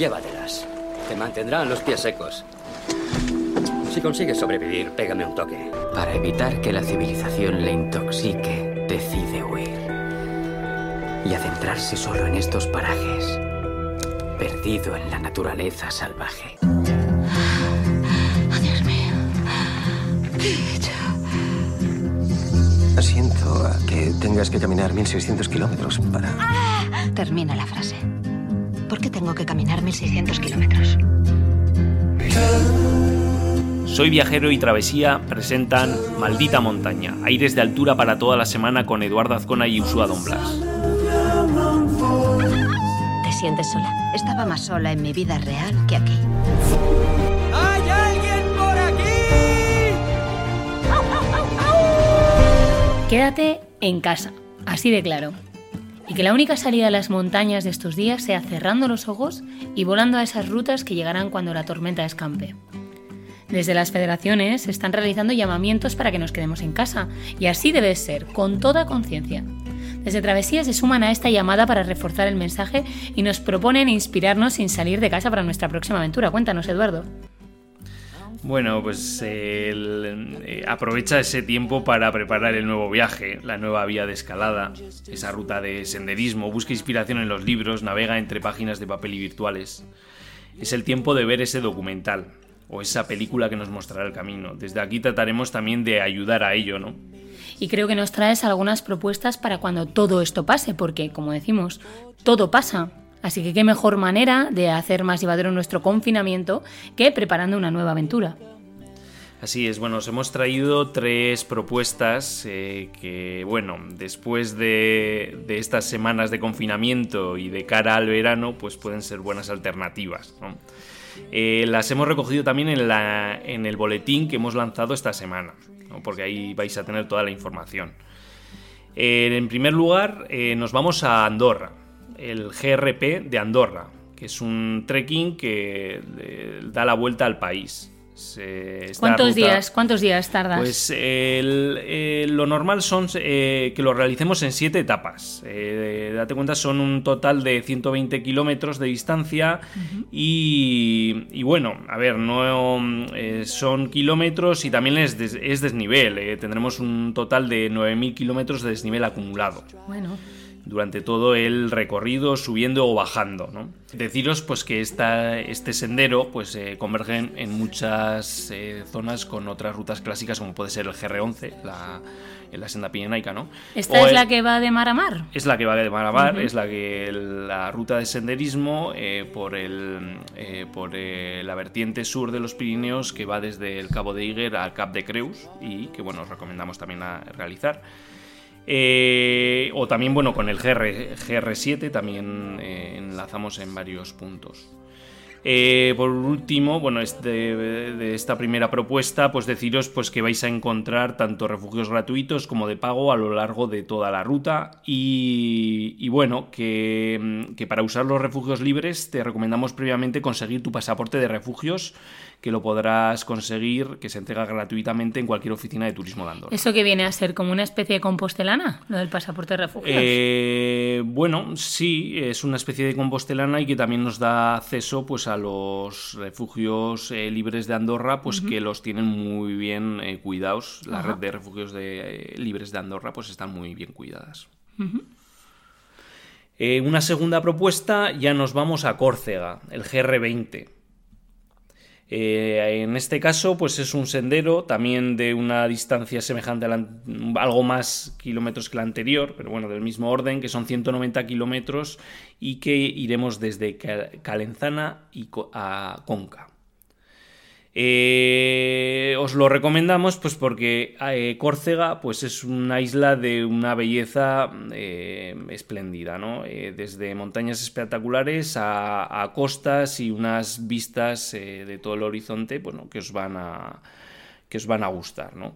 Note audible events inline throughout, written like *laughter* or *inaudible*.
Llévatelas. Te mantendrán los pies secos. Si consigues sobrevivir, pégame un toque. Para evitar que la civilización le intoxique, decide huir. Y adentrarse solo en estos parajes, perdido en la naturaleza salvaje. Oh, Dios mío. ¿Qué he hecho? Siento a que tengas que caminar 1600 kilómetros para... Termina la frase. ¿Por qué tengo que caminar 1600 kilómetros? Soy Viajero y Travesía presentan Maldita Montaña, aires de altura para toda la semana con Eduardo Azcona y Usua Don Blas. ¿Te sientes sola? Estaba más sola en mi vida real que aquí. ¡Hay alguien por aquí! Quédate en casa, así de claro. Y que la única salida a las montañas de estos días sea cerrando los ojos y volando a esas rutas que llegarán cuando la tormenta escampe. Desde las federaciones se están realizando llamamientos para que nos quedemos en casa, y así debe ser, con toda conciencia. Desde Travesía se suman a esta llamada para reforzar el mensaje y nos proponen inspirarnos sin salir de casa para nuestra próxima aventura. Cuéntanos, Eduardo. Bueno, pues el- eh, aprovecha ese tiempo para preparar el nuevo viaje, la nueva vía de escalada, esa ruta de senderismo, busca inspiración en los libros, navega entre páginas de papel y virtuales. Es el tiempo de ver ese documental o esa película que nos mostrará el camino. Desde aquí trataremos también de ayudar a ello, ¿no? Y creo que nos traes algunas propuestas para cuando todo esto pase, porque, como decimos, todo pasa. Así que qué mejor manera de hacer más llevadero nuestro confinamiento que preparando una nueva aventura. Así es, bueno, os hemos traído tres propuestas eh, que, bueno, después de, estas semanas de confinamiento y de cara al verano, pues pueden ser buenas alternativas. Eh, las hemos recogido también en, el boletín que hemos lanzado esta semana, porque ahí vais a tener toda la información. Eh, en primer lugar, nos vamos a Andorra, el GRP de Andorra, que es un trekking que eh, da la vuelta al país. Se- ¿Cuántos ruta- días, cuántos días tardas? Pues el- eh, lo normal son eh, que lo realicemos en siete etapas. Eh, date cuenta, son un total de 120 kilómetros de distancia y, y bueno, a ver, no eh, son kilómetros y también es, des- es desnivel. tendremos un total de 9.000 kilómetros de desnivel acumulado Bueno, durante todo el recorrido, subiendo o bajando. ¿no? Deciros pues que esta, este sendero pues eh, convergen en muchas eh, zonas con otras rutas clásicas como puede ser el GR11, la, la senda pirenaica, ¿no? ¿esta O es el- la que va de mar a mar? es la que va de mar a mar, es la que la ruta de senderismo eh, por, el, eh, por eh, la vertiente sur de los Pirineos que va desde el Cabo de Iguer al Cap de Creus y que bueno os recomendamos también a realizar. Eh, o también bueno con el GR, GR7 también eh, enlazamos en varios puntos. Eh, por último, bueno, de esta primera propuesta, pues deciros pues, que vais a encontrar tanto refugios gratuitos como de pago a lo largo de toda la ruta. Y, y bueno, que, que para usar los refugios libres te recomendamos previamente conseguir tu pasaporte de refugios, que lo podrás conseguir, que se entrega gratuitamente en cualquier oficina de turismo de Andorra. ¿Eso que viene a ser como una especie de compostelana? Lo del pasaporte de refugios. Eh, bueno, sí, es una especie de compostelana y que también nos da acceso pues, a los refugios eh, libres de Andorra, pues que los tienen muy bien eh, cuidados. La red de refugios de, libres de Andorra pues están muy bien cuidadas. Eh, una segunda propuesta, ya nos vamos a Córcega, el GR20. Eh, en este caso, pues es un sendero también de una distancia semejante a la algo más kilómetros que la anterior, pero bueno, del mismo orden, que son 190 kilómetros y que iremos desde Ca- Calenzana y a Conca. Eh, os lo recomendamos pues porque eh, Córcega pues es una isla de una belleza eh, espléndida, ¿no? Desde montañas espectaculares a, costas y unas vistas de todo el horizonte bueno, que, os van a, que os van a gustar, ¿no?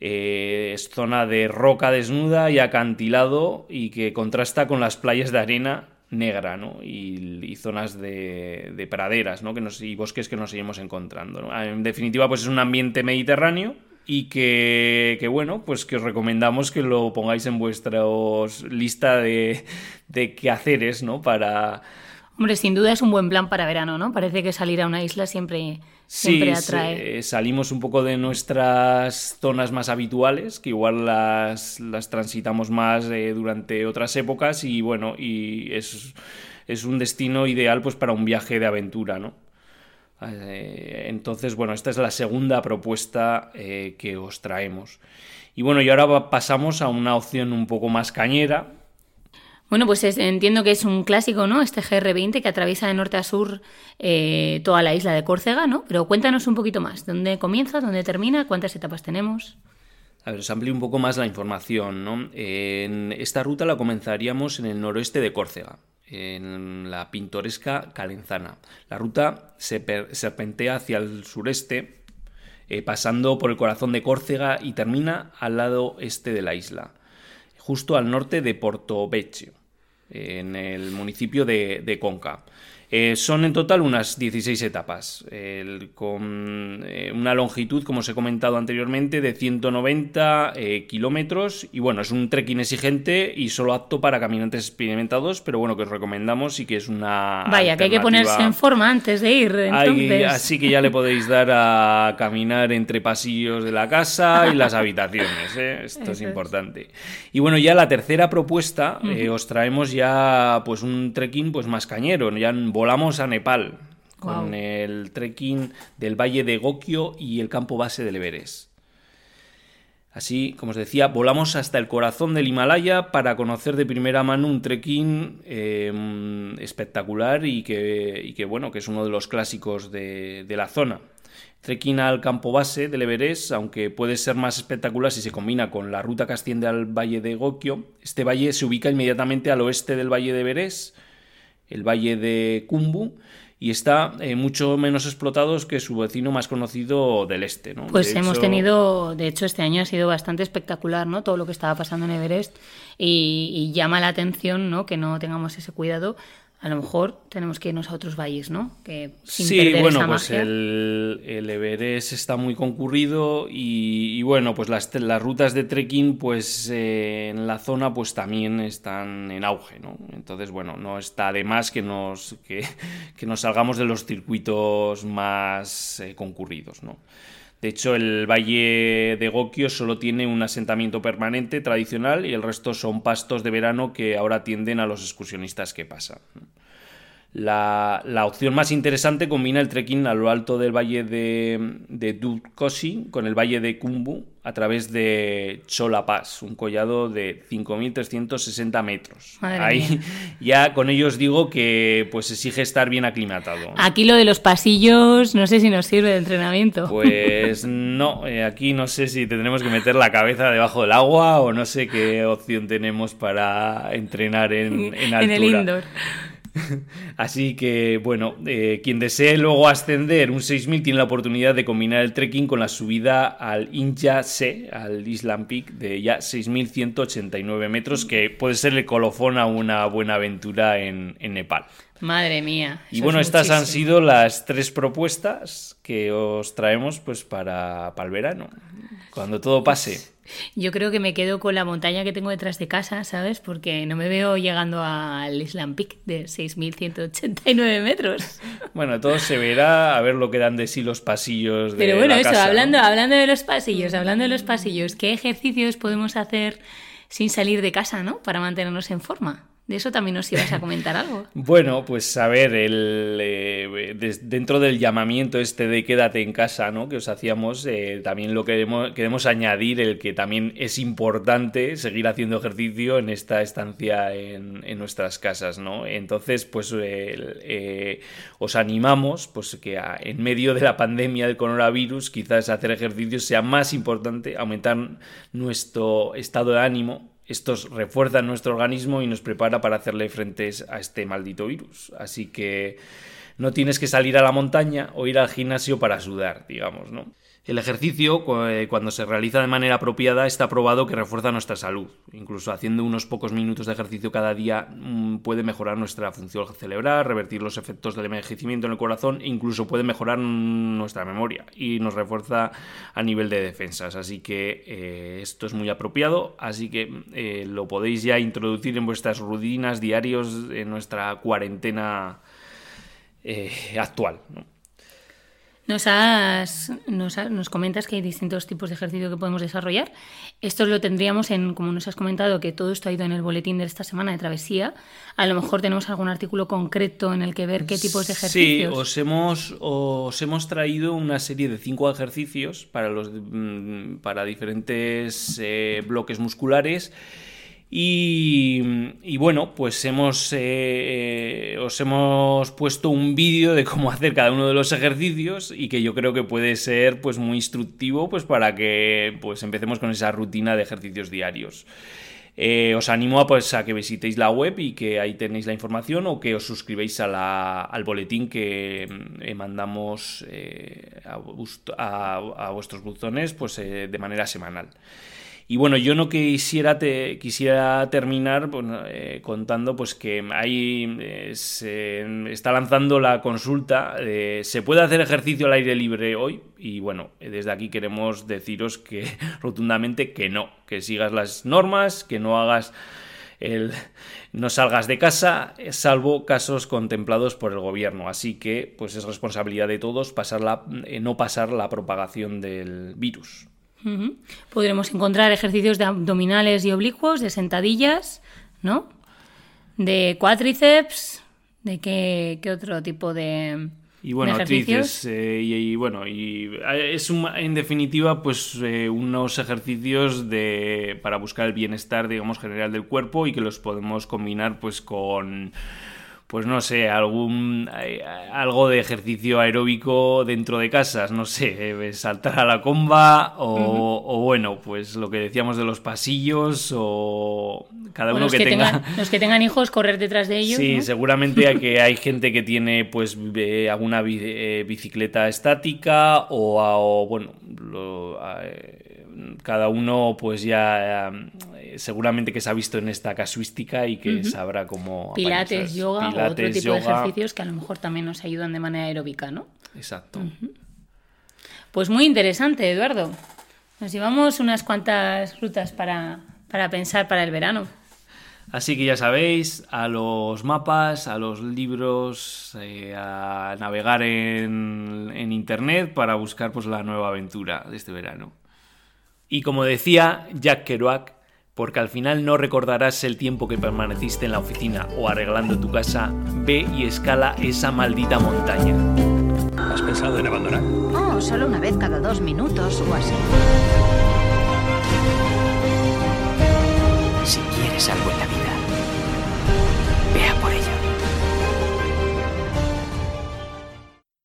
Es zona de roca desnuda y acantilado y que contrasta con las playas de arena negra, ¿no? Y, zonas de, de praderas, ¿no? Que nos, y bosques que nos seguimos encontrando, ¿no? En definitiva, pues es un ambiente mediterráneo y que, que, bueno, pues que os recomendamos que lo pongáis en vuestra lista de, de quehaceres, ¿no? Para, Hombre, sin duda es un buen plan para verano, ¿no? Parece que salir a una isla siempre, siempre atrae. Eh, salimos un poco de nuestras zonas más habituales, que igual las, las transitamos más eh, durante otras épocas y bueno, y es, es, un destino ideal pues para un viaje de aventura, ¿no? Eh, entonces, bueno, esta es la segunda propuesta que os traemos. Y bueno, y ahora pasamos a una opción un poco más cañera, bueno, pues entiendo que es un clásico, ¿no? Este GR20 que atraviesa de norte a sur eh, toda la isla de Córcega, ¿no? Pero cuéntanos un poquito más. ¿Dónde comienza? ¿Dónde termina? ¿Cuántas etapas tenemos? A ver, os amplío un poco más la información, ¿no? En esta ruta la comenzaríamos en el noroeste de Córcega, en la pintoresca Calenzana. La ruta se serpentea hacia el sureste, eh, pasando por el corazón de Córcega y termina al lado este de la isla, justo al norte de Portovecchio en el municipio de, Conca. Eh, son en total unas 16 etapas, con eh, una longitud, como os he comentado anteriormente, de 190 eh, kilómetros. Y bueno, es un trekking exigente y solo apto para caminantes experimentados, pero bueno, que os recomendamos y que es una. Vaya, que hay que ponerse en forma antes de ir. así que ya le podéis dar a caminar entre pasillos de la casa y las habitaciones. Esto es importante. Y bueno, ya la tercera propuesta, os traemos ya pues un trekking pues más cañero, ya volamos a Nepal con el trekking del Valle de Gokyo y el campo base del Everest. Así, como os decía, volamos hasta el corazón del Himalaya para conocer de primera mano un trekking em, espectacular y que, que, bueno, que es uno de los clásicos de, de, la zona. Trekking al campo base del Everest, aunque puede ser más espectacular si se combina con la ruta que asciende al Valle de Gokyo, este valle se ubica inmediatamente al oeste del Valle de Everest el valle de Kumbu, y está eh, mucho menos explotado que su vecino más conocido del este. ¿no? Pues hemos tenido, de hecho este año ha sido bastante espectacular, ¿no? Todo lo que estaba pasando en Everest y, y llama la atención, ¿no? Que no tengamos ese cuidado a lo mejor tenemos que irnos a otros valles, ¿no? Que sí, bueno, pues el, el, Everest está muy concurrido y, bueno, pues las, las, rutas de trekking pues eh, en la zona pues también están en auge, ¿no? Entonces, bueno, no está de más que nos, que, *laughs* nos salgamos de los circuitos más eh, concurridos, ¿no? De hecho, el valle de Gokyo solo tiene un asentamiento permanente tradicional y el resto son pastos de verano que ahora atienden a los excursionistas que pasan. La, opción más interesante combina el trekking a lo alto del valle de, de con el valle de Kumbu a través de Chola Pass, un collado de 5.360 metros. Ahí *laughs* ya con ellos digo que pues exige estar bien aclimatado. Aquí lo de los pasillos no sé si nos sirve de entrenamiento. Pues no, eh, aquí no sé si tendremos que meter la cabeza debajo del agua o no sé qué opción tenemos para entrenar en, en altura. *laughs* En el indoor. *laughs* Así que, bueno, eh, quien desee luego ascender un 6000 tiene la oportunidad de combinar el trekking con la subida al Inja Se, al Island Peak, de ya 6189 metros, que puede ser el colofón a una buena aventura en, Nepal. Madre mía. Y bueno, estas han sido las tres propuestas que os traemos pues para, para el verano, cuando todo pase. Yo creo que me quedo con la montaña que tengo detrás de casa, ¿sabes? Porque no me veo llegando al Island Peak de 6.189 metros. Bueno, todo se verá, a ver lo que dan de sí los pasillos de Pero bueno, eso, hablando, hablando de los pasillos, hablando de los pasillos, ¿qué ejercicios podemos hacer sin salir de casa, ¿no? Para mantenernos en forma. De eso también nos ibas a comentar algo. *laughs* bueno, pues a ver, el, eh, dentro del llamamiento este de quédate en casa, ¿no? Que os hacíamos, eh, también lo queremos, queremos añadir el que también es importante seguir haciendo ejercicio en esta estancia en, nuestras casas, ¿no? Entonces, pues eh, os animamos, pues que en medio de la pandemia del coronavirus, quizás hacer ejercicio sea más importante, aumentar nuestro estado de ánimo estos refuerzan nuestro organismo y nos prepara para hacerle frente a este maldito virus. Así que no tienes que salir a la montaña o ir al gimnasio para sudar, digamos, ¿no? El ejercicio, eh, cuando se realiza de manera apropiada, está probado que refuerza nuestra salud. Incluso haciendo unos pocos minutos de ejercicio cada día mm, puede mejorar nuestra función cerebral, revertir los efectos del envejecimiento en el corazón e incluso puede mejorar nuestra memoria y nos refuerza a nivel de defensas. Así que eh, esto es muy apropiado, así que eh, lo podéis ya introducir en vuestras rutinas diarios en nuestra cuarentena eh, actual. ¿no? Nos, has, nos, comentas que hay distintos tipos de ejercicio que podemos desarrollar. Esto lo tendríamos en, como nos has comentado, que todo esto ha ido en el boletín de esta semana de travesía. A lo mejor tenemos algún artículo concreto en el que ver qué tipos de Sí, ejercicios. os hemos, os hemos traído una serie de cinco ejercicios para, los, mm, para diferentes eh, bloques musculares. Y, bueno, pues hemos, eh, os hemos puesto un vídeo de cómo hacer cada uno de los ejercicios y que yo creo que puede ser pues muy instructivo pues para que pues empecemos con esa rutina de ejercicios diarios. Eh, os animo a, pues, a que visitéis la web y que ahí tenéis la información o que os suscribáis al boletín que eh, mandamos eh, a, a- vuestros buzones pues, eh, de manera semanal. Y bueno, yo no quisiera, te, quisiera terminar eh, contando pues que ahí eh, se está lanzando la consulta. de, ¿Se puede hacer ejercicio al aire libre hoy? Y bueno, eh, desde aquí queremos deciros que *laughs* rotundamente que no, que sigas las normas, que no hagas el, no salgas de casa, eh, salvo casos contemplados por el gobierno. Así que pues es responsabilidad de todos pasar la- eh, no pasar la propagación del virus. Ujú. Podremos encontrar ejercicios de abdominales y oblicuos, de sentadillas, ¿no? De cuádriceps, de qué, qué otro tipo de, Y bueno, tríceps, eh, y, y bueno, y eh, es un- en definitiva pues eh, unos ejercicios de para buscar el bienestar, digamos, general del cuerpo y que los podemos combinar pues con pues no sé, algún eh, algo de ejercicio aeróbico dentro de casas, no sé, eh, saltar a la comba o, o bueno, pues lo que decíamos de los pasillos o cada O uno los, que, que tenga tengan, los que tengan hijos, correr detrás de ellos. Sí, ¿no? seguramente hay que *laughs* hay gente que tiene pues eh, alguna eh, bicicleta estática o, bueno, lo- eh, cada uno pues ya seguramente que se ha visto en esta casuística y que sabrá cómo Pilates, yoga o otro tipo de ejercicios que a lo mejor también nos ayudan de manera aeróbica, ¿no? Exacto. Pues muy interesante, Eduardo. Nos llevamos unas cuantas rutas para, para pensar para el verano. Así que ya sabéis, a los mapas, a los libros, eh, a navegar en, en internet para buscar pues, la nueva aventura de este verano. Y como decía Jack Kerouac, porque al final no recordarás el tiempo que permaneciste en la oficina o arreglando tu casa, ve y escala esa maldita montaña. ¿Has pensado en abandonar? Oh, solo una vez cada dos minutos o así. Si quieres algo en la vida,